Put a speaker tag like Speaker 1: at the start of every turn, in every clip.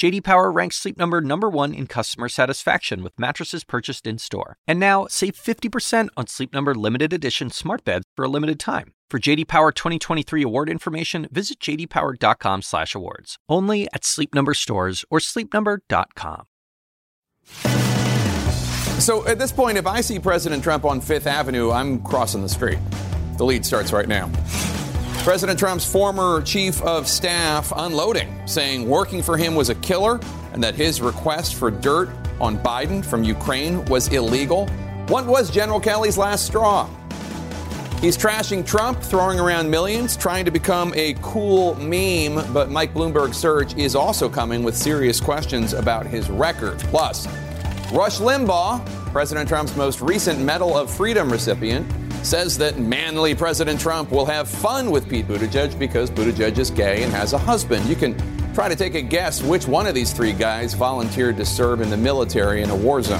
Speaker 1: JD Power ranks Sleep Number number 1 in customer satisfaction with mattresses purchased in-store. And now, save 50% on Sleep Number limited edition smart beds for a limited time. For JD Power 2023 award information, visit jdpower.com/awards. Only at Sleep Number stores or sleepnumber.com.
Speaker 2: So at this point, if I see President Trump on Fifth Avenue, I'm crossing the street. The lead starts right now. President Trump's former chief of staff unloading, saying working for him was a killer and that his request for dirt on Biden from Ukraine was illegal. What was General Kelly's last straw? He's trashing Trump, throwing around millions, trying to become a cool meme, but Mike Bloomberg's surge is also coming with serious questions about his record. Plus, Rush Limbaugh, President Trump's most recent Medal of Freedom recipient, says that manly President Trump will have fun with Pete Buttigieg because Buttigieg is gay and has a husband. You can try to take a guess which one of these three guys volunteered to serve in the military in a war zone.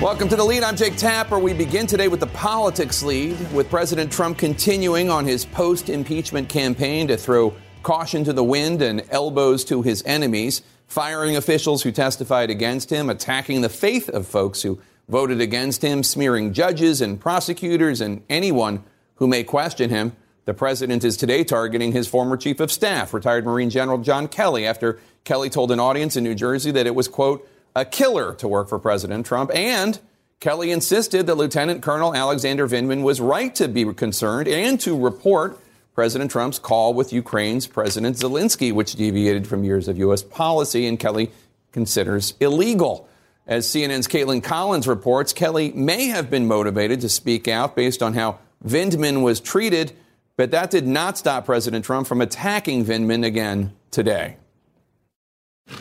Speaker 2: Welcome to the lead. I'm Jake Tapper. We begin today with the politics lead, with President Trump continuing on his post impeachment campaign to throw caution to the wind and elbows to his enemies firing officials who testified against him, attacking the faith of folks who voted against him, smearing judges and prosecutors and anyone who may question him. The president is today targeting his former chief of staff, retired Marine General John Kelly, after Kelly told an audience in New Jersey that it was, quote, a killer to work for President Trump. And Kelly insisted that Lieutenant Colonel Alexander Vindman was right to be concerned and to report President Trump's call with Ukraine's President Zelensky, which deviated from years of U.S. policy and Kelly considers illegal. As CNN's Kaitlan Collins reports, Kelly may have been motivated to speak out based on how Vindman was treated, but that did not stop President Trump from attacking Vindman again today.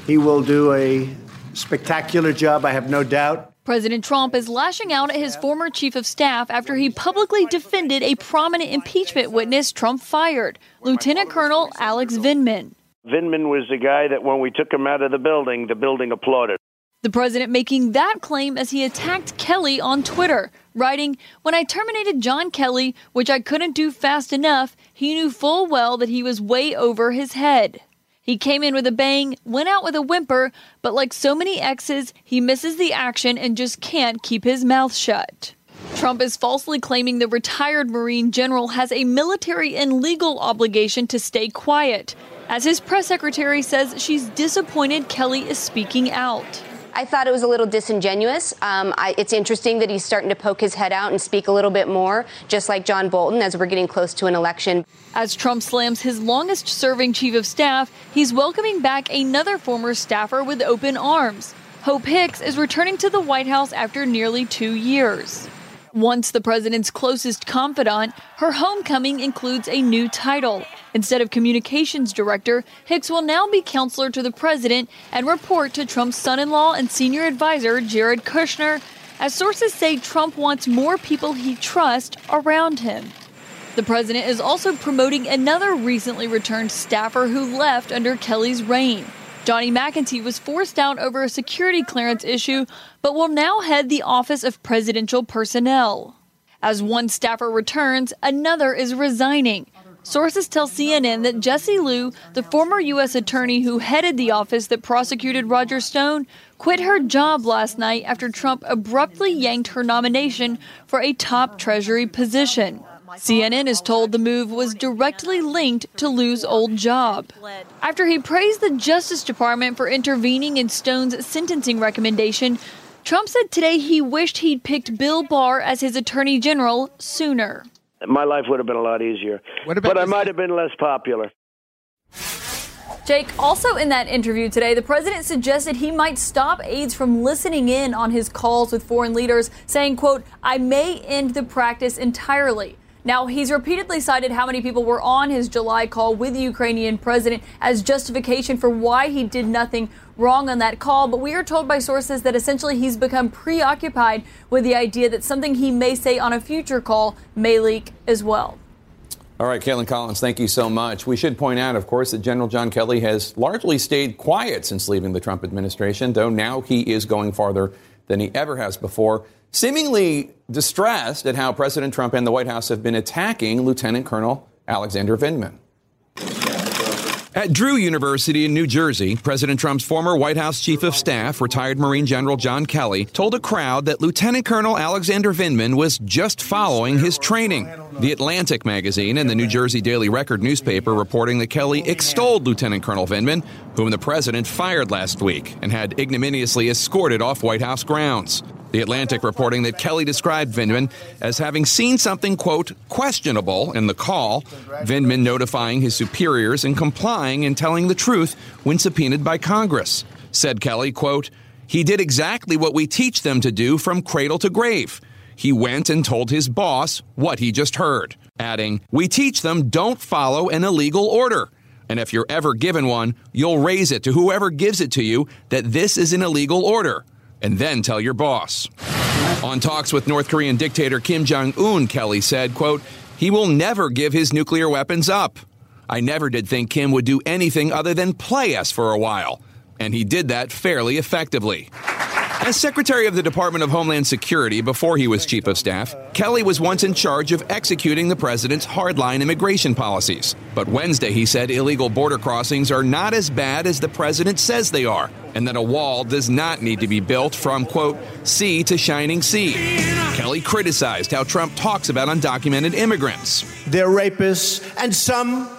Speaker 3: He will do a spectacular job, I have no doubt.
Speaker 4: President Trump is lashing out at his former chief of staff after he publicly defended a prominent impeachment witness Trump fired, Lieutenant Colonel Alex Vindman.
Speaker 5: Vindman was the guy that when we took him out of the building, the building applauded.
Speaker 4: The president making that claim as he attacked Kelly on Twitter, writing, When I terminated John Kelly, which I couldn't do fast enough, he knew full well that he was way over his head. He came in with a bang, went out with a whimper, but like so many exes, he misses the action and just can't keep his mouth shut. Trump is falsely claiming the retired Marine general has a military and legal obligation to stay quiet, as his press secretary says she's disappointed Kelly is speaking out.
Speaker 6: I thought it was a little disingenuous. Um, I, it's interesting that he's starting to poke his head out and speak a little bit more, just like John Bolton, as we're getting close to an election.
Speaker 4: As Trump slams his longest serving chief of staff, he's welcoming back another former staffer with open arms. Hope Hicks is returning to the White House after nearly two years. Once the president's closest confidant, her homecoming includes a new title. Instead of communications director, Hicks will now be counselor to the president and report to Trump's son in law and senior advisor, Jared Kushner, as sources say Trump wants more people he trusts around him. The president is also promoting another recently returned staffer who left under Kelly's reign. Johnny McEntee was forced out over a security clearance issue, but will now head the Office of Presidential Personnel. As one staffer returns, another is resigning. Sources tell CNN that Jessie Liu, the former U.S. attorney who headed the office that prosecuted Roger Stone, quit her job last night after Trump abruptly yanked her nomination for a top Treasury position. CNN is told the move was directly linked to Liu's old job. After he praised the Justice Department for intervening in Stone's sentencing recommendation, Trump said today he wished he'd picked Bill Barr as his attorney general sooner.
Speaker 5: My life would have been a lot easier, but I might have been less popular.
Speaker 4: Jake, also in that interview today, the president suggested he might stop aides from listening in on his calls with foreign leaders, saying, quote, I may end the practice entirely. Now, he's repeatedly cited how many people were on his July call with the Ukrainian president as justification for why he did nothing wrong on that call. But we are told by sources that essentially he's become preoccupied with the idea that something he may say on a future call may leak as well.
Speaker 2: All right, Kaitlan Collins, thank you so much. We should point out, of course, that General John Kelly has largely stayed quiet since leaving the Trump administration, though now he is going farther than he ever has before, seemingly distressed at how President Trump and the White House have been attacking Lieutenant Colonel Alexander Vindman. At Drew University in New Jersey, President Trump's former White House Chief of Staff, retired Marine General John Kelly, told a crowd that Lieutenant Colonel Alexander Vindman was just following his training. The Atlantic magazine and the New Jersey Daily Record newspaper reporting that Kelly extolled Lieutenant Colonel Vindman, whom the president fired last week and had ignominiously escorted off White House grounds. The Atlantic reporting that Kelly described Vindman as having seen something, quote, questionable in the call, Vindman notifying his superiors and complying and telling the truth when subpoenaed by Congress. Said Kelly, quote, he did exactly what we teach them to do from cradle to grave. He went and told his boss what he just heard, adding, We teach them don't follow an illegal order. And if you're ever given one, you'll raise it to whoever gives it to you that this is an illegal order and then tell your boss. On talks with North Korean dictator Kim Jong un, Kelly said, quote, he will never give his nuclear weapons up. I never did think Kim would do anything other than play us for a while, and he did that fairly effectively. As Secretary of the Department of Homeland Security before he was Chief of Staff, Kelly was once in charge of executing the president's hardline immigration policies. But Wednesday he said illegal border crossings are not as bad as the president says they are, and that a wall does not need to be built from, quote, sea to shining sea. Kelly criticized how Trump talks about undocumented immigrants.
Speaker 3: They're rapists, and some,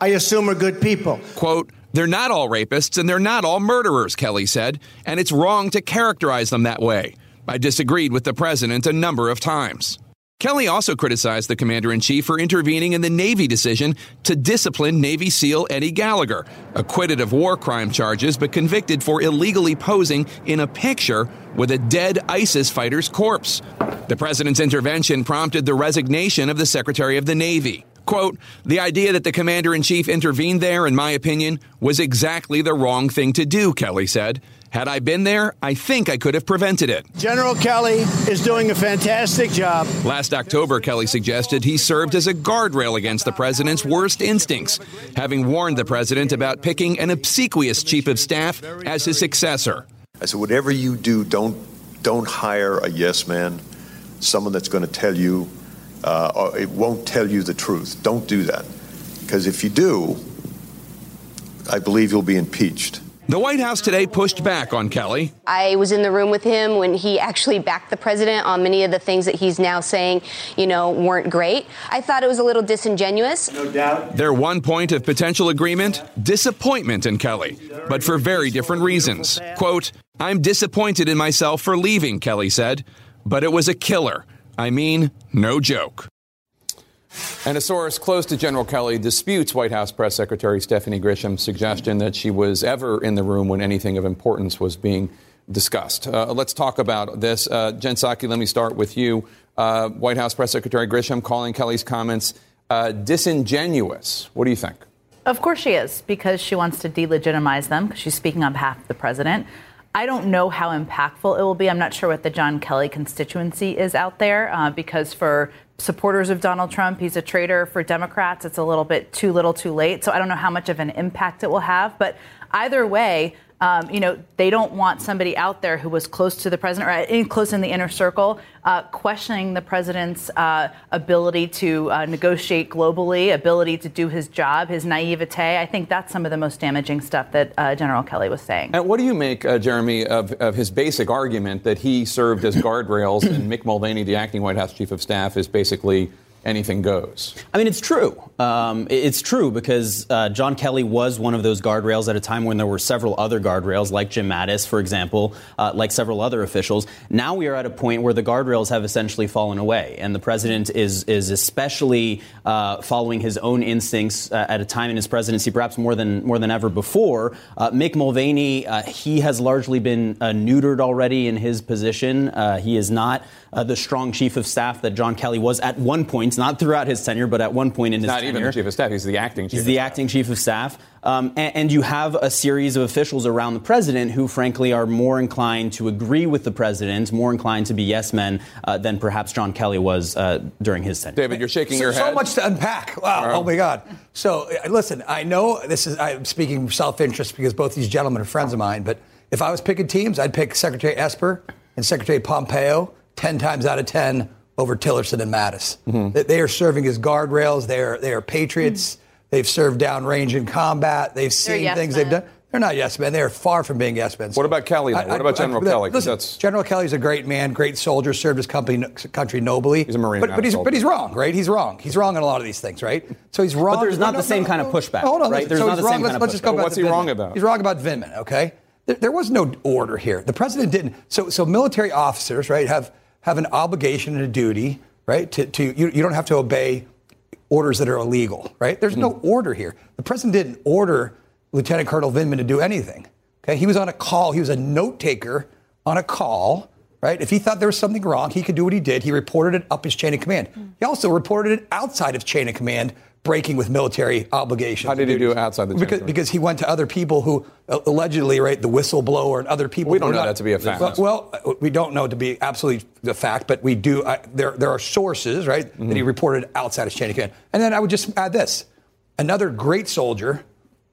Speaker 3: I assume, are good people.
Speaker 2: Quote, they're not all rapists and they're not all murderers, Kelly said, and it's wrong to characterize them that way. I disagreed with the president a number of times. Kelly also criticized the commander in chief for intervening in the Navy decision to discipline Navy SEAL Eddie Gallagher, acquitted of war crime charges but convicted for illegally posing in a picture with a dead ISIS fighter's corpse. The president's intervention prompted the resignation of the Secretary of the Navy. Quote, the idea that the commander in chief intervened there, in my opinion, was exactly the wrong thing to do, Kelly said. Had I been there, I think I could have prevented it.
Speaker 3: General Kelly is doing a fantastic job.
Speaker 2: Last October, Kelly suggested he served as a guardrail against the president's worst instincts, having warned the president about picking an obsequious chief of staff as his successor.
Speaker 7: I said, whatever you do, don't don't hire a yes man, someone that's going to tell you uh, it won't tell you the truth. Don't do that. Because if you do, I believe you'll be impeached.
Speaker 2: The White House today pushed back on Kelly.
Speaker 6: I was in the room with him when he actually backed the president on many of the things that he's now saying, you know, weren't great. I thought it was a little disingenuous.
Speaker 3: No doubt.
Speaker 2: Their one point of potential agreement disappointment in Kelly, but for very different reasons. Quote, I'm disappointed in myself for leaving, Kelly said, but it was a killer. I mean, no joke. And a source close to General Kelly disputes White House Press Secretary Stephanie Grisham's suggestion that she was ever in the room when anything of importance was being discussed. Uh, let's talk about this. Uh, Jen Psaki, let me start with you. Uh, White House Press Secretary Grisham calling Kelly's comments uh, disingenuous. What do you think?
Speaker 8: Of course she is, because she wants to delegitimize them, because she's speaking on behalf of the president. I don't know how impactful it will be. I'm not sure what the John Kelly constituency is out there uh, because for supporters of Donald Trump, he's a traitor. For Democrats, it's a little bit too little too late. So I don't know how much of an impact it will have. But either way, um, you know, they don't want somebody out there who was close to the president or in, close in the inner circle, uh, questioning the president's uh, ability to uh, negotiate globally, ability to do his job, his naivete. I think that's some of the most damaging stuff that uh, General Kelly was saying.
Speaker 2: And what do you make, uh, Jeremy, of, of his basic argument that he served as guardrails and Mick Mulvaney, the acting White House chief of staff, is basically anything goes.
Speaker 9: I mean, it's true. Um, it's true because uh, John Kelly was one of those guardrails at a time when there were several other guardrails, like Jim Mattis, for example, uh, like several other officials. Now we are at a point where the guardrails have essentially fallen away, and the president is is especially uh, following his own instincts uh, at a time in his presidency, perhaps more than more than ever before. Uh, Mick Mulvaney, uh, he has largely been neutered already in his position. he is not the strong chief of staff that John Kelly was at one point, not throughout his tenure, but at one point in
Speaker 2: He's
Speaker 9: his
Speaker 2: not
Speaker 9: tenure.
Speaker 2: even the chief of staff. He's the acting chief.
Speaker 9: He's the acting chief of staff. Um, and, and, you have a series of officials around the president who, frankly, are more inclined to agree with the president, more inclined to be yes men uh, than perhaps John Kelly was uh, during his tenure.
Speaker 2: David, you're shaking
Speaker 10: so,
Speaker 2: your head.
Speaker 10: So much to unpack. Wow. Right. Oh, my God. So, uh, listen, I know this is, I'm speaking self interest because both these gentlemen are friends of mine, but if I was picking teams, I'd pick Secretary Esper and Secretary Pompeo 10 times out of 10 over Tillerson and Mattis. Mm-hmm. They, they, are serving as guardrails, they are, they are patriots. Mm-hmm. They've served downrange in combat. They've seen
Speaker 8: yes
Speaker 10: things
Speaker 8: men.
Speaker 10: they've done. They're not yes men. They are far from being yes men.
Speaker 2: What about Kelly? I, what about General I, Kelly?
Speaker 10: Listen, General Kelly's a great man, great soldier, served his company, country nobly.
Speaker 2: He's a Marine.
Speaker 10: But, but he's, but he's wrong, right? He's wrong. He's wrong on a lot of these things, right? So he's wrong.
Speaker 9: But there's not
Speaker 10: no,
Speaker 9: the same
Speaker 10: no,
Speaker 9: kind of pushback.
Speaker 10: Hold on,
Speaker 9: right? There's
Speaker 10: so
Speaker 9: not the
Speaker 10: wrong.
Speaker 9: same
Speaker 10: let's,
Speaker 9: kind
Speaker 10: let's
Speaker 9: of
Speaker 10: just go
Speaker 9: pushback.
Speaker 10: back
Speaker 2: What's
Speaker 10: to
Speaker 2: he
Speaker 10: Vindman.
Speaker 2: wrong about?
Speaker 10: He's wrong about Vindman, okay? There, there was no order here. The president didn't. So, so military officers, right, have, have an obligation and a duty, right, to, to you, you don't have to obey orders that are illegal, right? There's no mm-hmm. order here. The president didn't order Lieutenant Colonel Vindman to do anything. Okay, he was on a call. He was a note taker on a call, right? If he thought there was something wrong, he could do what he did. He reported it up his chain of command. Mm. He also reported it outside of chain of command, breaking with military obligations.
Speaker 2: How did he do outside the
Speaker 10: because, because he went to other people who uh, allegedly, right, the whistleblower and other people.
Speaker 2: We don't know
Speaker 10: not,
Speaker 2: that to be a fact.
Speaker 10: Well, well, we don't know to be absolutely the fact, but we do. Uh, there, there are sources, right, mm-hmm. that he reported outside his chain of command. And then I would just add this: another great soldier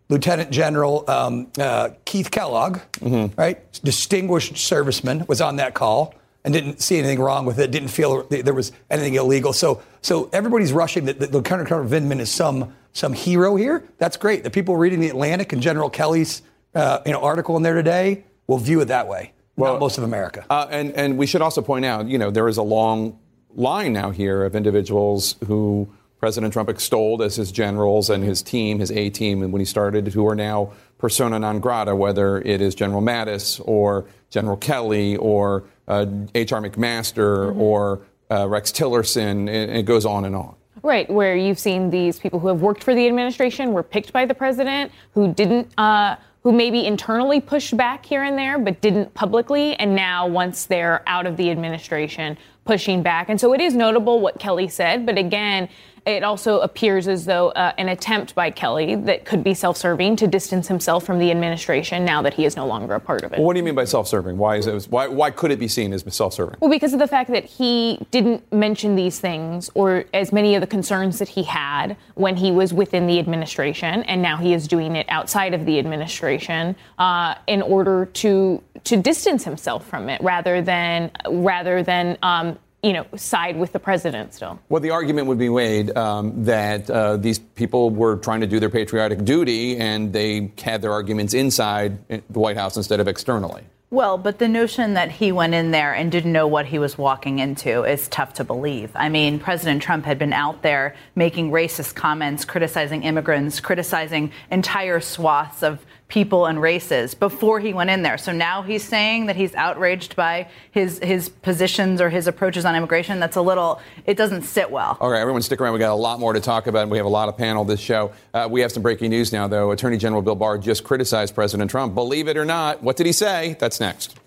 Speaker 10: Lieutenant General um, uh, Keith Kellogg, mm-hmm. right, distinguished serviceman, was on that call and didn't see anything wrong with it. Didn't feel there was anything illegal. So, so everybody's rushing that, that Lieutenant Colonel Vindman is some some hero here. That's great. The people reading the Atlantic and General Kelly's uh, you know article in there today will view it that way. Well, most of America.
Speaker 2: Uh, and and we should also point out, you know, there is a long line now here of individuals who President Trump extolled as his generals and his team, his A team, and when he started, who are now persona non grata, whether it is General Mattis or General Kelly or H.R. McMaster mm-hmm. or uh, Rex Tillerson, and it goes on and on.
Speaker 11: Right, where you've seen these people who have worked for the administration were picked by the president, who didn't. Uh, who maybe internally pushed back here and there, but didn't publicly, and now once they're out of the administration, pushing back. And so it is notable what Kelly said, but again, it also appears as though uh, an attempt by Kelly that could be self-serving to distance himself from the administration now that he is no longer a part of it.
Speaker 2: Well, what do you mean by self-serving? Why is it? Why, why could it be seen as self-serving?
Speaker 11: Well, because of the fact that he didn't mention these things or as many of the concerns that he had when he was within the administration, and now he is doing it outside of the administration uh, in order to to distance himself from it, rather than rather than um, you know, side with the president still.
Speaker 2: Well, the argument would be made um, that uh, these people were trying to do their patriotic duty and they had their arguments inside the White House instead of externally.
Speaker 8: Well, but the notion that he went in there and didn't know what he was walking into is tough to believe. I mean, President Trump had been out there making racist comments, criticizing immigrants, criticizing entire swaths of people and races before he went in there. So now he's saying that he's outraged by his his positions or his approaches on immigration. That's a little. It doesn't sit well.
Speaker 2: All right, everyone, stick around. We got a lot more to talk about. We have a lot of panel this show. Uh, we have some breaking news now, though. Attorney General Bill Barr just criticized President Trump. Believe it or not, what did he say? That's next.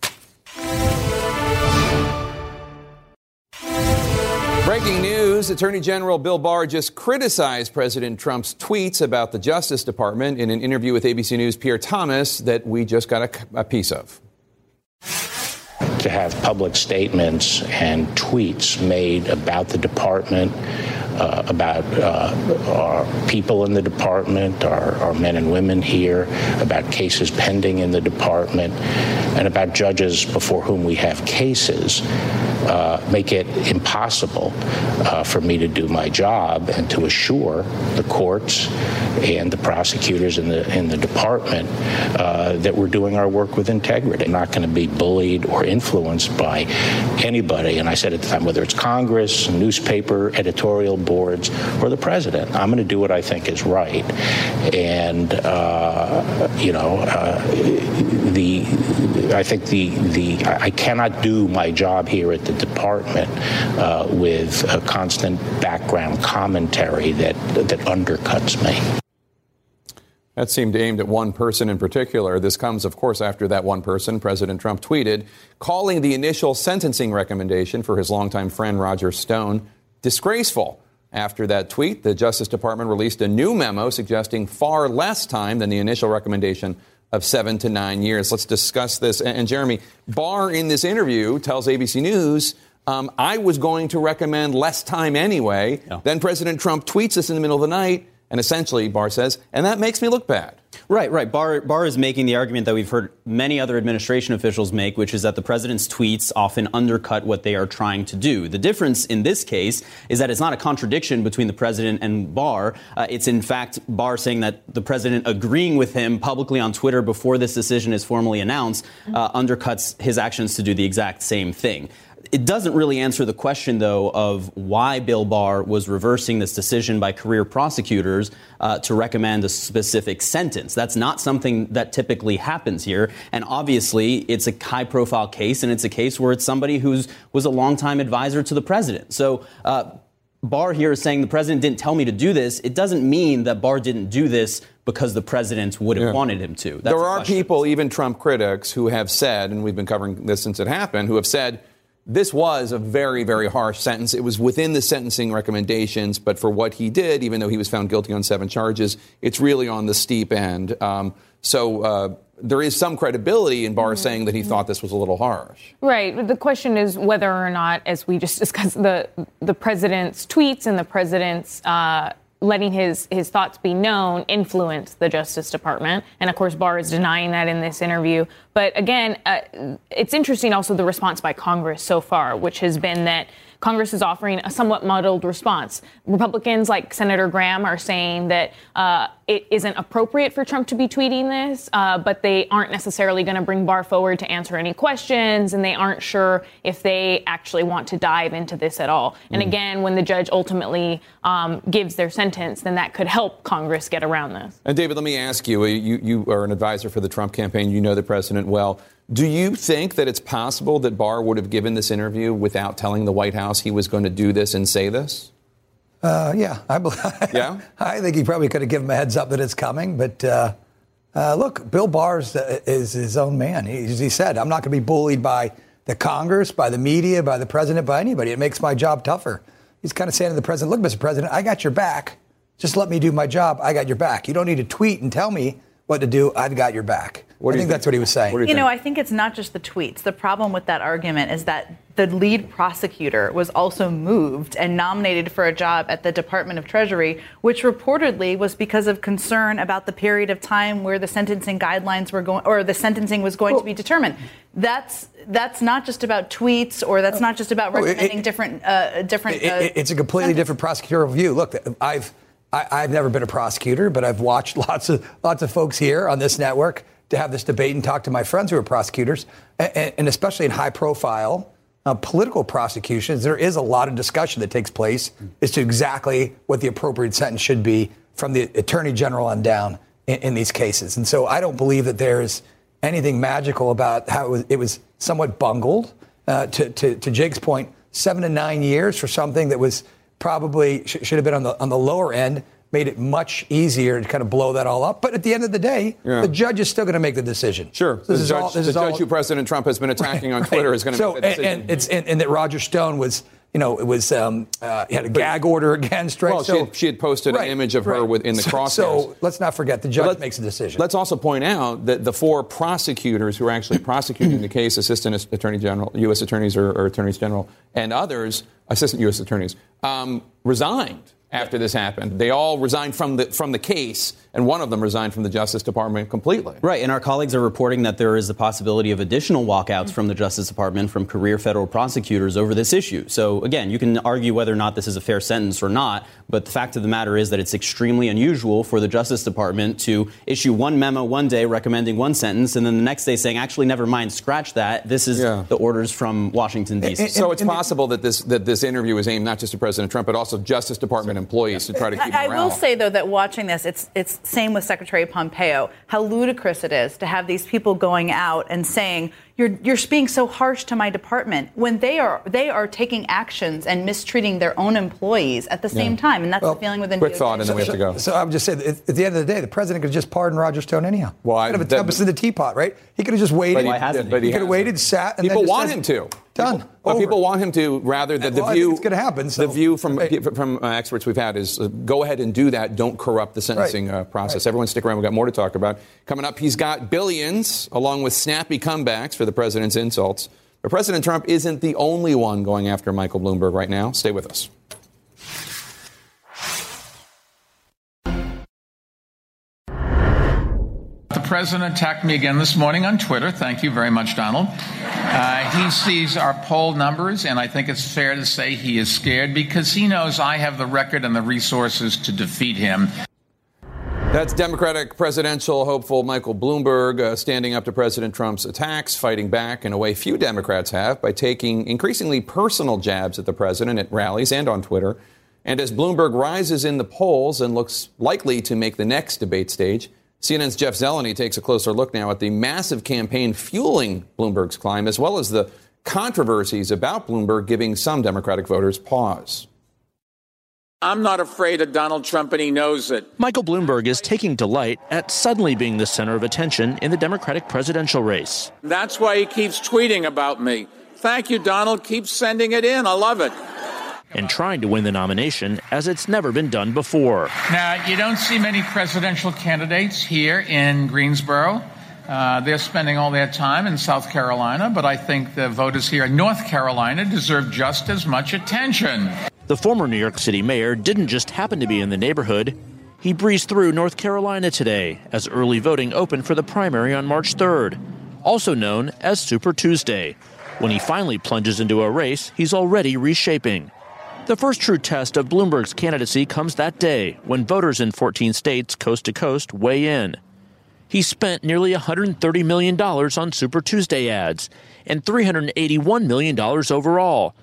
Speaker 2: Breaking news Attorney General Bill Barr just criticized President Trump's tweets about the Justice Department in an interview with ABC News' Pierre Thomas that we just got a, a piece of.
Speaker 12: To have public statements and tweets made about the department, uh, about uh, our people in the department, our, our, men and women here, about cases pending in the department, and about judges before whom we have cases uh, make it impossible uh, for me to do my job and to assure the courts and the prosecutors in the in the department uh, that we're doing our work with integrity. I'm not going to be bullied or influenced by anybody. And I said at the time, whether it's Congress, newspaper, editorial boards, or the president, I'm going to do what I think is right. And uh, you know, uh, the I think the the I cannot do my job here at the department uh, with a constant background commentary that that undercuts me.
Speaker 2: That seemed aimed at one person in particular. This comes, of course, after that one person, President Trump, tweeted calling the initial sentencing recommendation for his longtime friend Roger Stone disgraceful. After that tweet, the Justice Department released a new memo suggesting far less time than the initial recommendation of seven to nine years. Let's discuss this. And, and Jeremy Barr, in this interview, tells ABC News. Um, I was going to recommend less time anyway.
Speaker 9: Yeah.
Speaker 2: Then President Trump tweets this in the middle of the night, and essentially, Barr says, and that makes me look bad.
Speaker 9: Right, right. Barr, Barr is making the argument that we've heard many other administration officials make, which is that the president's tweets often undercut what they are trying to do. The difference in this case is that it's not a contradiction between the president and Barr. Uh, it's in fact Barr saying that the president agreeing with him publicly on Twitter before this decision is formally announced uh, undercuts his actions to do the exact same thing. It doesn't really answer the question, though, of why Bill Barr was reversing this decision by career prosecutors uh, to recommend a specific sentence. That's not something that typically happens here. And obviously, it's a high profile case, and it's a case where it's somebody who was a longtime advisor to the president. So, uh, Barr here is saying the president didn't tell me to do this. It doesn't mean that Barr didn't do this because the president would have
Speaker 2: Yeah.
Speaker 9: wanted him to. That's
Speaker 2: there are
Speaker 9: question.
Speaker 2: people, even Trump critics, who have said, and we've been covering this since it happened, who have said this was a very, very harsh sentence. It was within the sentencing recommendations, but for what he did, even though he was found guilty on seven charges, it's really on the steep end. Um, so uh, there is some credibility in Barr saying that he thought this was a little harsh.
Speaker 11: Right. The question is whether or not, as we just discussed, the the president's tweets and the president's uh, letting his his thoughts be known influence the Justice Department. And of course, Barr is denying that in this interview. But again, uh, it's interesting also the response by Congress so far, which has been that. Congress is offering a somewhat muddled response. Republicans like Senator Graham are saying that uh, it isn't appropriate for Trump to be tweeting this, uh, but they aren't necessarily going to bring Barr forward to answer any questions, and they aren't sure if they actually want to dive into this at all. And
Speaker 2: Mm.
Speaker 11: again, when the judge ultimately um, gives their sentence, then that could help Congress get around this.
Speaker 2: And David, let me ask you, you, you are an advisor for the Trump campaign. You know the president well. Do you think that it's possible that Barr would have given this interview without telling the White House he was going to do this and say this?
Speaker 10: Uh, yeah, I, bel-
Speaker 2: Yeah?
Speaker 10: I think he probably could have given him a heads up that it's coming. But uh, uh, look, Bill Barr is, is his own man. He, as he said, I'm not going to be bullied by the Congress, by the media, by the president, by anybody. It makes my job tougher. He's kind of saying to the president, look, Mr. President, I got your back. Just let me do my job. I got your back. You don't need to tweet and tell me what to do. I've got your back. What do I think, that's what he was saying.
Speaker 8: You know, I think it's not just the tweets. The problem with that argument is that the lead prosecutor was also moved and nominated for a job at the Department of Treasury, which reportedly was because of concern about the period of time where the sentencing guidelines were going or the sentencing was going to be determined. That's that's not just about tweets or that's not just about
Speaker 10: Oh, it-
Speaker 8: recommending different uh, different.
Speaker 10: It-
Speaker 8: uh,
Speaker 10: it's a completely different prosecutorial view. Look, I've I, I've never been a prosecutor, but I've watched lots of lots of folks here on this network to have this debate and talk to my friends who are prosecutors, and, and especially in high profile uh, political prosecutions, there is a lot of discussion that takes place as to exactly what the appropriate sentence should be from the attorney general on down in, in these cases. And so I don't believe that there's anything magical about how it was, it was somewhat bungled. Uh, to, to, to Jake's point, seven to nine years for something that was probably sh- should have been on the on the lower end made it much easier to kind of blow that all up. But at the end of the day,
Speaker 2: Yeah.
Speaker 10: the judge is still going to make the decision.
Speaker 2: Sure.
Speaker 10: This
Speaker 2: the
Speaker 10: is
Speaker 2: judge,
Speaker 10: all. This
Speaker 2: the
Speaker 10: is
Speaker 2: judge
Speaker 10: all,
Speaker 2: who President Trump has been attacking on
Speaker 10: Right,
Speaker 2: Twitter is going to
Speaker 10: so,
Speaker 2: make that decision.
Speaker 10: And, and it's and, and that Roger Stone was, you know, it was um, uh, had a gag order against. Right.
Speaker 2: Well, she
Speaker 10: so
Speaker 2: had- she had posted an image of her
Speaker 10: right.
Speaker 2: with- in the
Speaker 10: so,
Speaker 2: crosshairs.
Speaker 10: So let's not forget the judge
Speaker 2: Let-
Speaker 10: makes a decision.
Speaker 2: Let's also point out that the four prosecutors who are actually prosecuting the case, assistant attorney general, U.S. attorneys or, or attorneys general, and others, assistant U.S. attorneys, um, resigned after this happened. They all resigned from the from the case, and one of them resigned from the Justice Department completely.
Speaker 9: Right, and our colleagues are reporting that there is the possibility of additional walkouts from the Justice Department from career federal prosecutors over this issue. So, again, you can argue whether or not this is a fair sentence or not, but the fact of the matter is that it's extremely unusual for the Justice Department to issue one memo one day recommending one sentence and then the next day saying, actually, never mind, scratch that. This is the orders from Washington, D.C.
Speaker 2: So it's possible that this that this interview is aimed not just to President Trump, but also Justice Department employees to try to keep
Speaker 8: I, I
Speaker 2: morale.
Speaker 8: will say though that watching this, it's it's same with Secretary Pompeo. How ludicrous it is to have these people going out and saying you're you're being so harsh to my department when they are they are taking actions and mistreating their own employees at the same
Speaker 10: Yeah.
Speaker 8: time, and that's
Speaker 10: Well,
Speaker 8: the feeling within.
Speaker 2: quick
Speaker 8: DOJ.
Speaker 2: thought, and then we have to go.
Speaker 10: So I would just say, that at at the end of the day, the president could just pardon Roger Stone anyhow.
Speaker 2: Well, I-
Speaker 10: kind of a
Speaker 2: that-
Speaker 10: tempest in the teapot, right? He could have just waited.
Speaker 2: But he hasn't. But he
Speaker 10: could have waited, sat, and
Speaker 2: People
Speaker 10: then just
Speaker 2: want
Speaker 10: said-
Speaker 2: him to.
Speaker 10: Done.
Speaker 2: But people want him to rather than the
Speaker 10: Well,
Speaker 2: view.
Speaker 10: it's gonna happen, so-
Speaker 2: The view from from uh, experts we've had is uh, go ahead and do that. Don't corrupt the sentencing uh, process. Everyone, stick around. We've got more to talk about coming up. He's got billions along with snappy comebacks for the president's insults. But President Trump isn't the only one going after Michael Bloomberg right now. Stay with us.
Speaker 13: President attacked me again this morning on Twitter. Thank you very much, Donald. Uh, he sees our poll numbers, and I think it's fair to say he is scared because he knows I have the record and the resources to defeat him.
Speaker 2: That's Democratic presidential hopeful Michael Bloomberg uh, standing up to President Trump's attacks, fighting back in a way few Democrats have by taking increasingly personal jabs at the president at rallies and on Twitter. And as Bloomberg rises in the polls and looks likely to make the next debate stage, CNN's Jeff Zeleny takes a closer look now at the massive campaign fueling Bloomberg's climb, as well as the controversies about Bloomberg giving some Democratic voters pause.
Speaker 14: I'm not afraid of Donald Trump, and he knows it.
Speaker 15: Michael Bloomberg is taking delight at suddenly being the center of attention in the Democratic presidential race.
Speaker 14: That's why he keeps tweeting about me. Thank you, Donald. Keep sending it in. I love it.
Speaker 15: And trying to win the nomination as it's never been done before.
Speaker 13: Now, you don't see many presidential candidates here in Greensboro. Uh, they're spending all their time in South Carolina, but I think the voters here in North Carolina deserve just as much attention.
Speaker 15: The former New York City mayor didn't just happen to be in the neighborhood. He breezed through North Carolina today as early voting opened for the primary on March 3rd, also known as Super Tuesday. When he finally plunges into a race, he's already reshaping. The first true test of Bloomberg's candidacy comes that day when voters in 14 states coast to coast weigh in. He spent nearly $130 million on Super Tuesday ads and $381 million overall,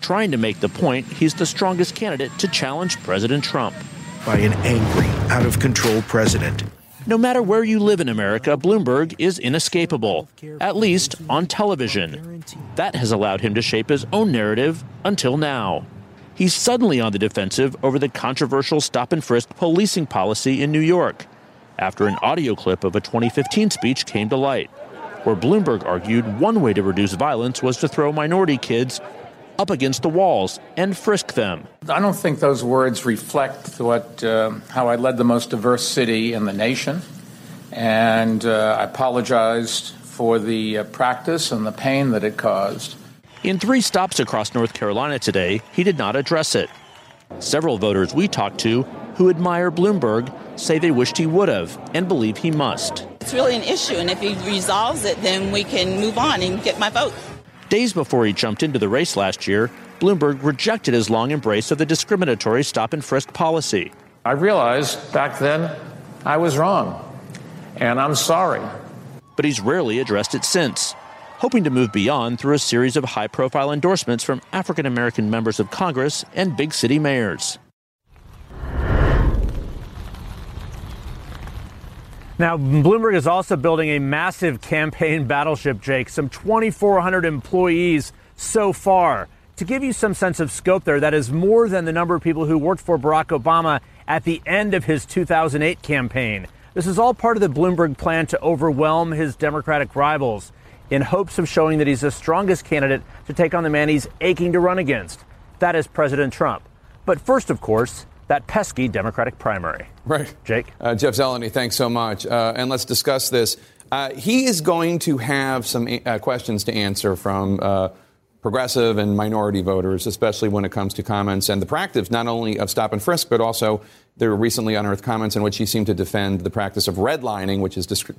Speaker 15: trying to make the point he's the strongest candidate to challenge President Trump.
Speaker 16: By an angry, out of control president.
Speaker 15: No matter where you live in America, Bloomberg is inescapable, at least on television. That has allowed him to shape his own narrative until now. He's suddenly on the defensive over the controversial stop and frisk policing policy in New York after an audio clip of a 2015 speech came to light, where Bloomberg argued one way to reduce violence was to throw minority kids up against the walls and frisk them.
Speaker 13: I don't think those words reflect what uh, how I led the most diverse city in the nation, and uh, I apologized for the uh, practice and the pain that it caused.
Speaker 15: In three stops across North Carolina today, he did not address it. Several voters we talked to who admire Bloomberg say they wished he would have and believe he must.
Speaker 17: It's really an issue, and if he resolves it, then we can move on and get my vote.
Speaker 15: Days before he jumped into the race last year, Bloomberg rejected his long embrace of the discriminatory stop and frisk policy.
Speaker 14: I realized back then I was wrong, and I'm sorry.
Speaker 15: But he's rarely addressed it since, hoping to move beyond through a series of high profile endorsements from African American members of Congress and big city mayors.
Speaker 18: Now, Bloomberg is also building a massive campaign battleship, Jake, some 2,400 employees so far. To give you some sense of scope there, that is more than the number of people who worked for Barack Obama at the end of his 2008 campaign. This is all part of the Bloomberg plan to overwhelm his Democratic rivals in hopes of showing that he's the strongest candidate to take on the man he's aching to run against. That is President Trump. But first, of course, that pesky Democratic primary.
Speaker 2: Right.
Speaker 18: Jake?
Speaker 2: Uh, Jeff Zeleny, thanks so much. Uh, and let's discuss this. Uh, he is going to have some uh, questions to answer from uh, progressive and minority voters, especially when it comes to comments and the practice not only of stop and frisk, but also there were recently unearthed comments in which he seemed to defend the practice of redlining, which is disc-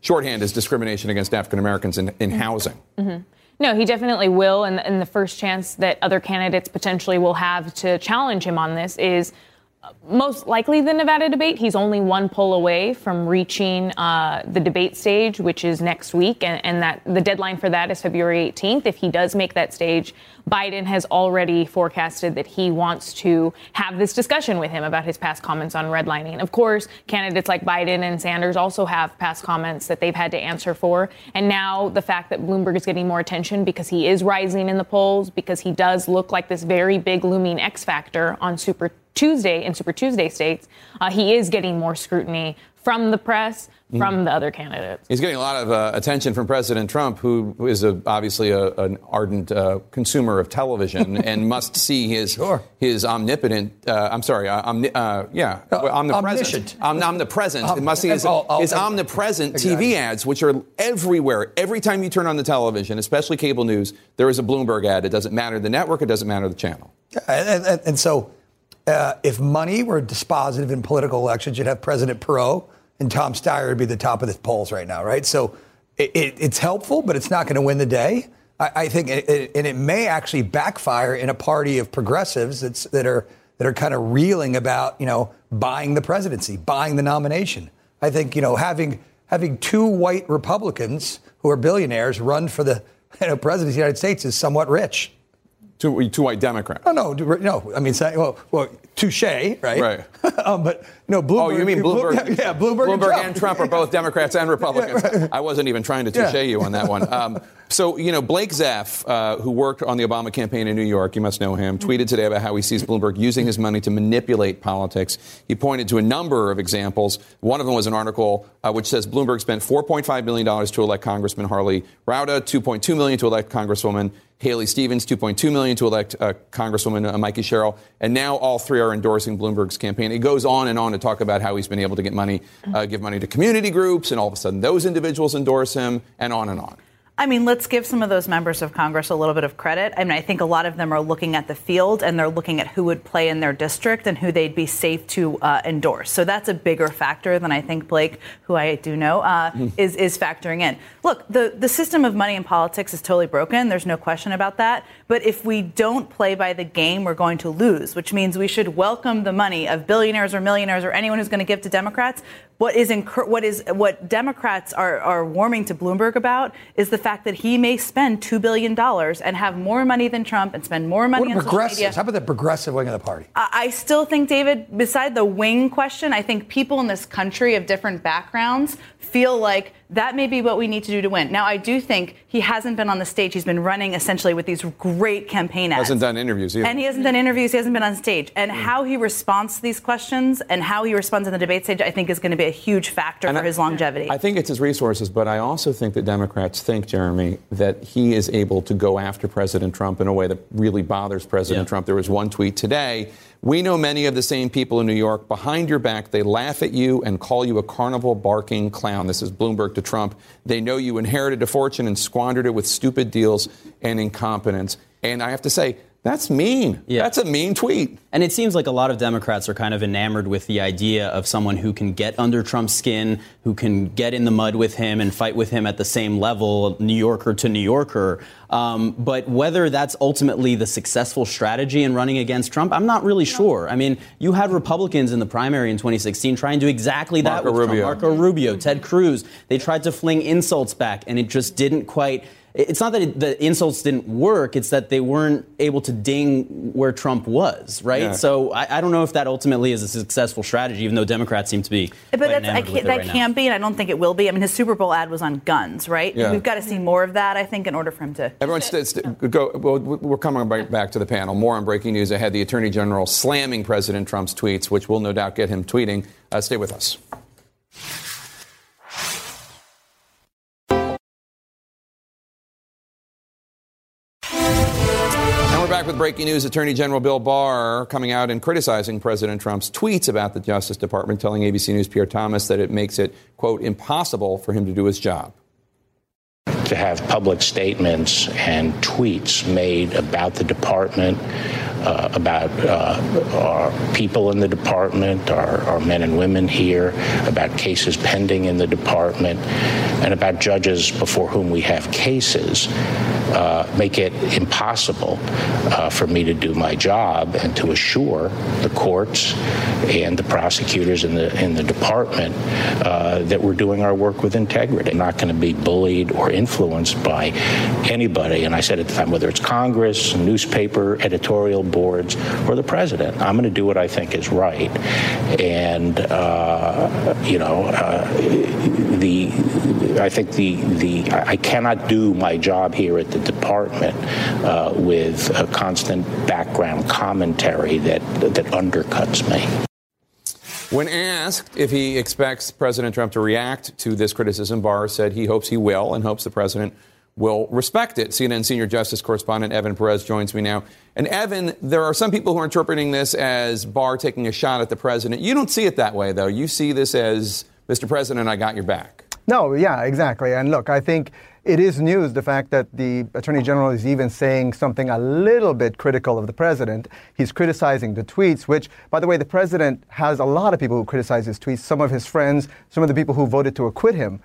Speaker 2: shorthand is discrimination against African Americans in, in housing.
Speaker 11: Mm-hmm. No, he definitely will. And, and, the first chance that other candidates potentially will have to challenge him on this is most likely the Nevada debate. He's only one poll away from reaching uh, the debate stage, which is next week, and, and, that the deadline for that is February 18th. If he does make that stage, Biden has already forecasted that he wants to have this discussion with him about his past comments on redlining. Of course, candidates like Biden and Sanders also have past comments that they've had to answer for, and now the fact that Bloomberg is getting more attention because he is rising in the polls, because he does look like this very big looming X factor on Super Tuesday in Super Tuesday states, uh, he is getting more scrutiny from the press, from mm. the other candidates.
Speaker 2: He's getting a lot of uh, attention from President Trump, who is a, obviously a, an ardent uh, consumer of television and must see his sure. his omnipotent. Uh, I'm sorry, uh, omni, uh, yeah, omnipresent. Om- omnipresent. Um, it must see his, oh, oh, his omnipresent exactly. TV ads, which are everywhere. Every time you turn on the television, especially cable news, there is a Bloomberg ad. It doesn't matter the network. It doesn't matter the channel.
Speaker 10: Yeah, and, and, and so. Uh, if money were dispositive in political elections, you'd have President Perot and Tom Steyer would be the top of the polls right now, right? So it, it, it's helpful, but it's not going to win the day. I, I think, it, and it may actually backfire in a party of progressives that are that are kind of reeling about, you know, buying the presidency, buying the nomination. I think, you know, having having two white Republicans who are billionaires run for the you know, presidency of the United States is somewhat rich.
Speaker 2: Two, two white Democrats.
Speaker 10: Oh, no, no. I mean, well, well touche, right?
Speaker 2: Right.
Speaker 10: um, but no, Bloomberg.
Speaker 2: Oh, you mean Bloomberg?
Speaker 10: Bloomberg yeah, Bloomberg,
Speaker 2: Bloomberg
Speaker 10: and Trump,
Speaker 2: and Trump are both Democrats and Republicans. Yeah, right. I wasn't even trying to touche yeah. you on that one. Um, so, you know, Blake Zeff, uh, who worked on the Obama campaign in New York, you must know him, tweeted today about how he sees Bloomberg using his money to manipulate politics. He pointed to a number of examples. One of them was an article uh, which says Bloomberg spent $4.5 million to elect Congressman Harley Rouda, 2.2 million to elect Congresswoman Haley Stevens, 2.2 million to elect uh, Congresswoman uh, Mikey Sherrill, and now all three are endorsing Bloomberg's campaign. It goes on and on talk about how he's been able to get money, uh, give money to community groups, and all of a sudden those individuals endorse him, and on and on.
Speaker 8: I mean, let's give some of those members of Congress a little bit of credit. I mean, I think a lot of them are looking at the field and they're looking at who would play in their district and who they'd be safe to uh, endorse. So that's a bigger factor than I think Blake, who I do know, uh, mm. is is factoring in. Look, the the system of money in politics is totally broken. There's no question about that. But if we don't play by the game, we're going to lose, which means we should welcome the money of billionaires or millionaires or anyone who's going to give to Democrats. What is incur- what is what Democrats are are warming to Bloomberg about is the fact that he may spend $2 billion and have more money than Trump and spend more money
Speaker 10: what on social media. How about the progressive wing of the party?
Speaker 8: I, I still think, David, beside the wing question, I think people in this country of different backgrounds feel like that may be what we need to do to win. Now, I do think he hasn't been on the stage. He's been running essentially with these great campaign ads.
Speaker 2: Hasn't done interviews either.
Speaker 8: And he hasn't done interviews. He hasn't been on stage. And mm. how he responds to these questions and how he responds in the debate stage, I think, is going to be a huge factor and for I, his longevity.
Speaker 2: I think it's his resources, but I also think that Democrats think, Jeremy, that he is able to go after President Trump in a way that really bothers President yeah. Trump. There was one tweet today we know many of the same people in New York. Behind your back, they laugh at you and call you a carnival barking clown. This is Bloomberg to Trump. They know you inherited a fortune and squandered it with stupid deals and incompetence. And I have to say, that's mean. Yeah. That's a mean tweet.
Speaker 9: And it seems like a lot of Democrats are kind of enamored with the idea of someone who can get under Trump's skin, who can get in the mud with him and fight with him at the same level, New Yorker to New Yorker. Um, but whether that's ultimately the successful strategy in running against Trump, I'm not really sure. I mean, you had Republicans in the primary in 2016 trying to do exactly that with
Speaker 2: Rubio.
Speaker 9: Trump. Marco Rubio, Ted Cruz. They tried to fling insults back, and it just didn't quite – it's not that it, the insults didn't work, it's that they weren't able to ding where Trump was, right? Yeah. So I, I, don't know if that ultimately is a successful strategy, even though Democrats seem to be.
Speaker 8: But that's, I can't, that right can't be, and I don't think it will be. I mean, his Super Bowl ad was on guns, right? Yeah. We've got to see more of that, I think, in order for him to.
Speaker 2: Everyone, st- st- go. Well, we're coming back to the panel. More on breaking news ahead. The Attorney General slamming President Trump's tweets, which will no doubt get him tweeting. Uh, stay with us. Back with breaking news. Attorney General Bill Barr coming out and criticizing President Trump's tweets about the Justice Department, telling ABC News' Pierre Thomas that it makes it, quote, impossible for him to do his job
Speaker 12: to have public statements and tweets made about the department, uh, about uh, our people in the department, our, our, men and women here, about cases pending in the department, and about judges before whom we have cases, uh, make it impossible uh, for me to do my job and to assure the courts and the prosecutors in the in the department uh, that we're doing our work with integrity. I'm not going to be bullied or influenced by anybody. And I said at the time, whether it's Congress, newspaper, editorial boards or the president. I'm going to do what I think is right. And, uh, you know, uh, the, I think the, the, I cannot do my job here at the department uh, with a constant background commentary that, that undercuts me.
Speaker 2: When asked if he expects President Trump to react to this criticism, Barr said he hopes he will and hopes the president will respect it. CNN senior justice correspondent Evan Perez joins me now. And Evan, there are some people who are interpreting this as Barr taking a shot at the president. You don't see it that way, though. You see this as, Mr. President, I got your back.
Speaker 19: No, yeah, exactly. And look, I think it is news the fact that the Attorney General is even saying something a little bit critical of the President. He's criticizing the tweets, which, by the way, the President has a lot of people who criticize his tweets. Some of his friends, some of the people who voted to acquit him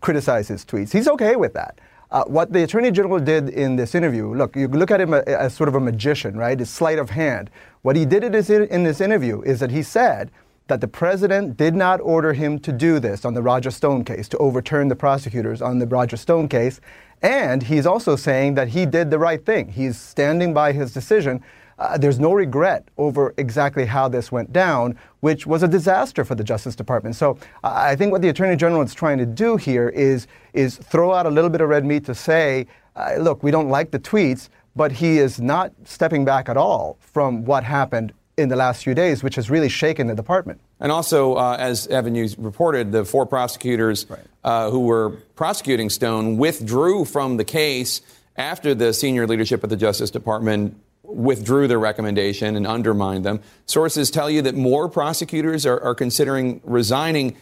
Speaker 19: criticize his tweets. He's okay with that. Uh, what the Attorney General did in this interview, look, you look at him as sort of a magician, right? His sleight of hand. What he did in this, in this interview is that he said that the president did not order him to do this on the Roger Stone case, to overturn the prosecutors on the Roger Stone case. And he's also saying that he did the right thing. He's standing by his decision. Uh, there's no regret over exactly how this went down, which was a disaster for the Justice Department. So uh, I think what the Attorney General is trying to do here is, is throw out a little bit of red meat to say, uh, look, we don't like the tweets, but he is not stepping back at all from what happened in the last few days, which has really shaken the department.
Speaker 2: And also, uh, as Evan News reported, the four prosecutors right. uh, who were prosecuting Stone withdrew from the case after the senior leadership of the Justice Department withdrew their recommendation and undermined them. Sources tell you that more prosecutors are, are considering resigning.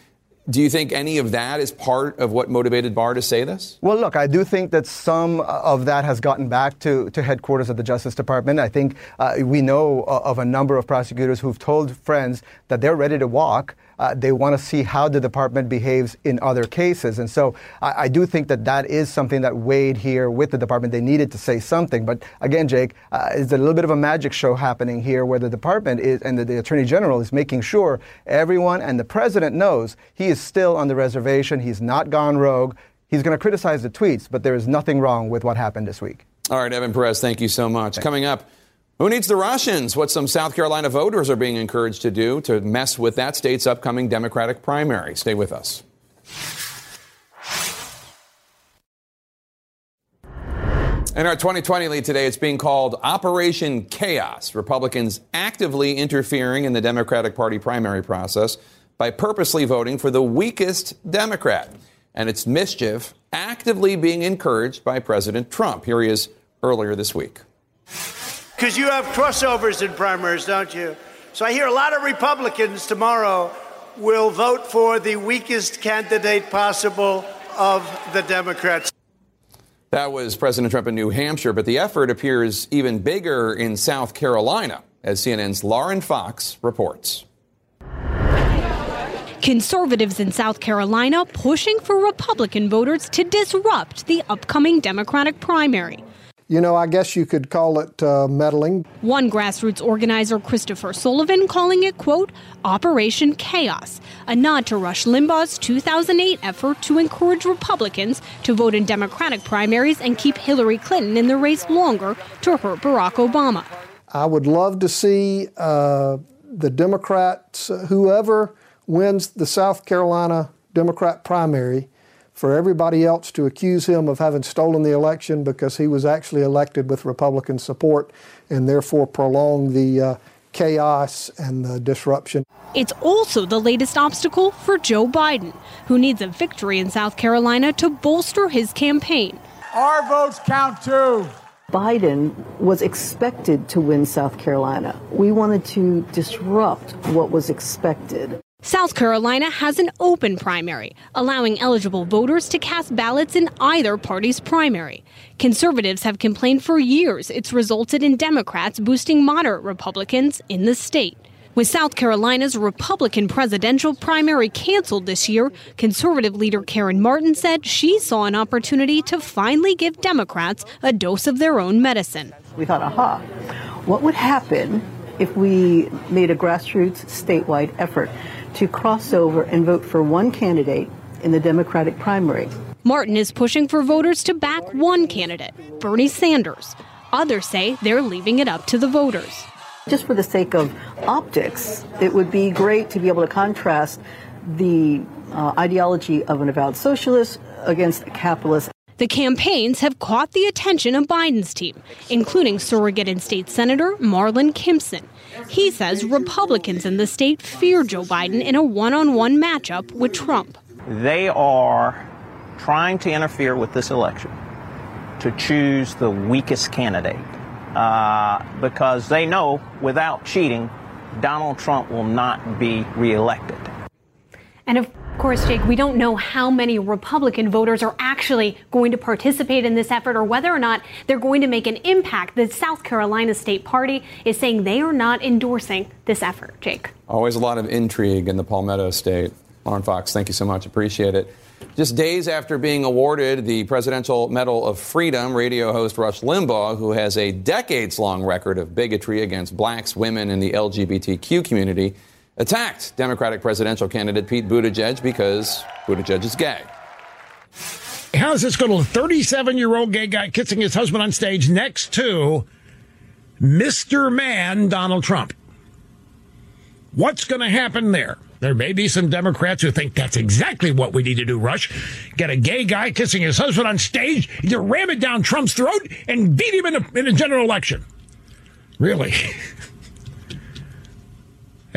Speaker 2: Do you think any of that is part of what motivated Barr to say this?
Speaker 19: Well, look, I do think that some of that has gotten back to, to headquarters of the Justice Department. I think uh, we know of a number of prosecutors who've told friends that they're ready to walk. Uh, they want to see how the department behaves in other cases. And so I, I, do think that that is something that weighed here with the department. They needed to say something. But again, Jake, uh, it's a little bit of a magic show happening here where the department is and the, the attorney general is making sure everyone and the president knows he is still on the reservation. He's not gone rogue. He's going to criticize the tweets, but there is nothing wrong with what happened this week.
Speaker 2: All right, Evan Perez, thank you so much. Thanks. Coming up, who needs the Russians? What some South Carolina voters are being encouraged to do to mess with that state's upcoming Democratic primary. Stay with us. In our 2020 lead today, it's being called Operation Chaos. Republicans actively interfering in the Democratic Party primary process by purposely voting for the weakest Democrat. And its mischief actively being encouraged by President Trump. Here he is earlier this week.
Speaker 3: Because you have crossovers in primaries, don't you? So I hear a lot of Republicans tomorrow will vote for the weakest candidate possible of the Democrats.
Speaker 2: That was President Trump in New Hampshire, but the effort appears even bigger in South Carolina, as CNN's Lauren Fox reports.
Speaker 20: Conservatives in South Carolina pushing for Republican voters to disrupt the upcoming Democratic primary
Speaker 21: you know, I guess you could call it uh, meddling.
Speaker 20: One grassroots organizer, Christopher Sullivan, calling it, quote, Operation Chaos, a nod to Rush Limbaugh's 2008 effort to encourage Republicans to vote in Democratic primaries and keep Hillary Clinton in the race longer to hurt Barack Obama.
Speaker 21: I would love to see uh, the Democrats, uh, whoever wins the South Carolina Democrat primary, for everybody else to accuse him of having stolen the election because he was actually elected with Republican support and therefore prolong the uh, chaos and the disruption.
Speaker 20: It's also the latest obstacle for Joe Biden, who needs a victory in South Carolina to bolster his campaign.
Speaker 22: Our votes count too.
Speaker 23: Biden was expected to win South Carolina. We wanted to disrupt what was expected.
Speaker 20: South Carolina has an open primary, allowing eligible voters to cast ballots in either party's primary. Conservatives have complained for years it's resulted in Democrats boosting moderate Republicans in the state. With South Carolina's Republican presidential primary canceled this year, conservative leader Karen Martin said she saw an opportunity to finally give Democrats a dose of their own medicine.
Speaker 23: We thought, aha, what would happen if we made a grassroots statewide effort to cross over and vote for one candidate in the Democratic primary.
Speaker 20: Martin is pushing for voters to back one candidate, Bernie Sanders. Others say they're leaving it up to the voters.
Speaker 23: Just for the sake of optics, it would be great to be able to contrast the uh, ideology of an avowed socialist against a capitalist.
Speaker 20: The campaigns have caught the attention of Biden's team, including surrogate and state senator Marlon Kimpson. He says Republicans in the state fear Joe Biden in a one on one matchup with Trump.
Speaker 24: They are trying to interfere with this election to choose the weakest candidate uh, because they know without cheating, Donald Trump will not be reelected.
Speaker 20: And of course, Jake, we don't know how many Republican voters are actually going to participate in this effort or whether or not they're going to make an impact. The South Carolina State Party is saying they are not endorsing this effort. Jake.
Speaker 2: Always a lot of intrigue in the Palmetto State. Lauren Fox, thank you so much. Appreciate it. Just days after being awarded the Presidential Medal of Freedom, radio host Rush Limbaugh, who has a decades long record of bigotry against blacks, women, and the LGBTQ community, attacked Democratic presidential candidate Pete Buttigieg because Buttigieg is gay.
Speaker 25: How's this going to 37 year old gay guy kissing his husband on stage next to Mr. Man Donald Trump? What's going to happen there? There may be some Democrats who think that's exactly what we need to do, Rush. Get a gay guy kissing his husband on stage, you ram it down Trump's throat, and beat him in a, in a general election. Really?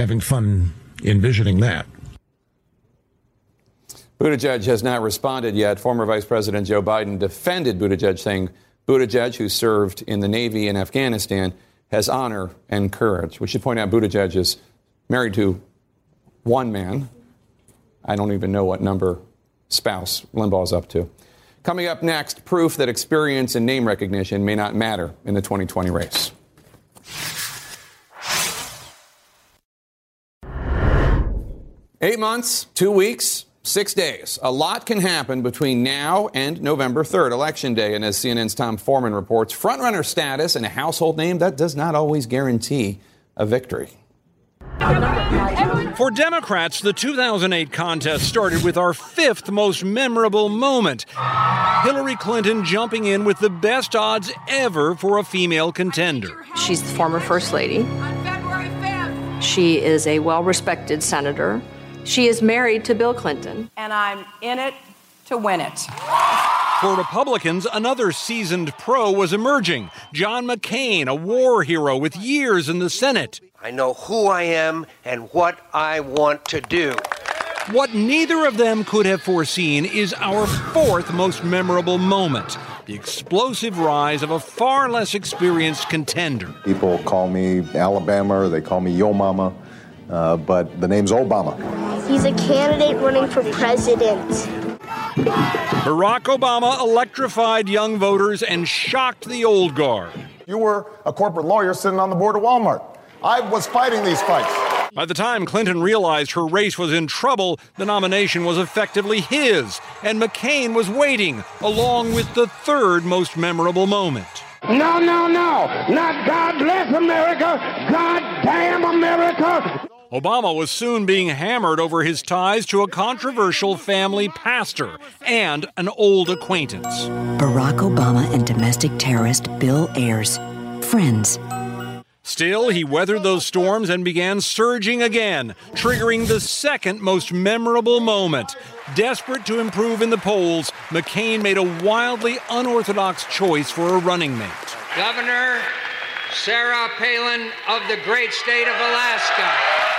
Speaker 25: Having fun envisioning that.
Speaker 2: Buttigieg has not responded yet. Former Vice President Joe Biden defended Buttigieg, saying Buttigieg, who served in the Navy in Afghanistan, has honor and courage. We should point out Buttigieg is married to one man. I don't even know what number spouse Limbaugh's up to. Coming up next, proof that experience and name recognition may not matter in the 2020 race. Eight months, two weeks, six days. A lot can happen between now and November 3rd, Election Day. And as CNN's Tom Foreman reports, frontrunner status and a household name, that does not always guarantee a victory.
Speaker 26: For Democrats, the 2008 contest started with our fifth most memorable moment Hillary Clinton jumping in with the best odds ever for a female contender.
Speaker 27: She's the former First Lady. She is a well respected senator. She is married to Bill Clinton.
Speaker 28: And I'm in it to win it.
Speaker 26: For Republicans, another seasoned pro was emerging John McCain, a war hero with years in the Senate.
Speaker 29: I know who I am and what I want to do.
Speaker 26: What neither of them could have foreseen is our fourth most memorable moment the explosive rise of a far less experienced contender.
Speaker 30: People call me Alabama or they call me Yo Mama, uh, but the name's Obama.
Speaker 31: He's a candidate running for president.
Speaker 26: Barack Obama electrified young voters and shocked the old guard.
Speaker 32: You were a corporate lawyer sitting on the board of Walmart. I was fighting these fights.
Speaker 26: By the time Clinton realized her race was in trouble, the nomination was effectively his, and McCain was waiting, along with the third most memorable moment.
Speaker 29: No, no, no. Not God bless America. God damn America.
Speaker 26: Obama was soon being hammered over his ties to a controversial family pastor and an old acquaintance.
Speaker 33: Barack Obama and domestic terrorist Bill Ayers. Friends.
Speaker 26: Still, he weathered those storms and began surging again, triggering the second most memorable moment. Desperate to improve in the polls, McCain made a wildly unorthodox choice for a running mate.
Speaker 34: Governor Sarah Palin of the great state of Alaska.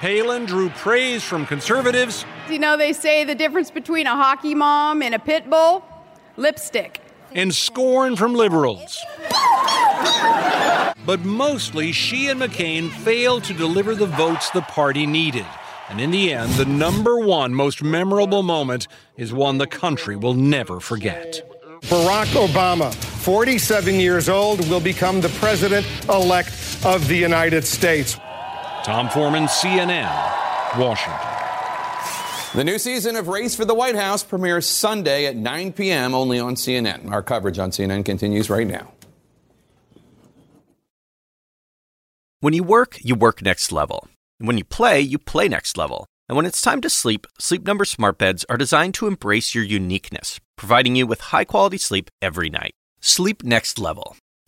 Speaker 26: Palin drew praise from conservatives.
Speaker 35: You know, they say the difference between a hockey mom and a pit bull? Lipstick.
Speaker 26: And scorn from liberals. But mostly, she and McCain failed to deliver the votes the party needed. And in the end, the number one most memorable moment is one the country will never forget.
Speaker 32: Barack Obama, 47 years old, will become the president elect of the United States.
Speaker 26: Tom Foreman, CNN, Washington.
Speaker 2: The new season of Race for the White House premieres Sunday at 9 p.m. only on CNN. Our coverage on CNN continues right now.
Speaker 36: When you work, you work next level. And when you play, you play next level. And when it's time to sleep, Sleep Number smart beds are designed to embrace your uniqueness, providing you with high-quality sleep every night. Sleep next level.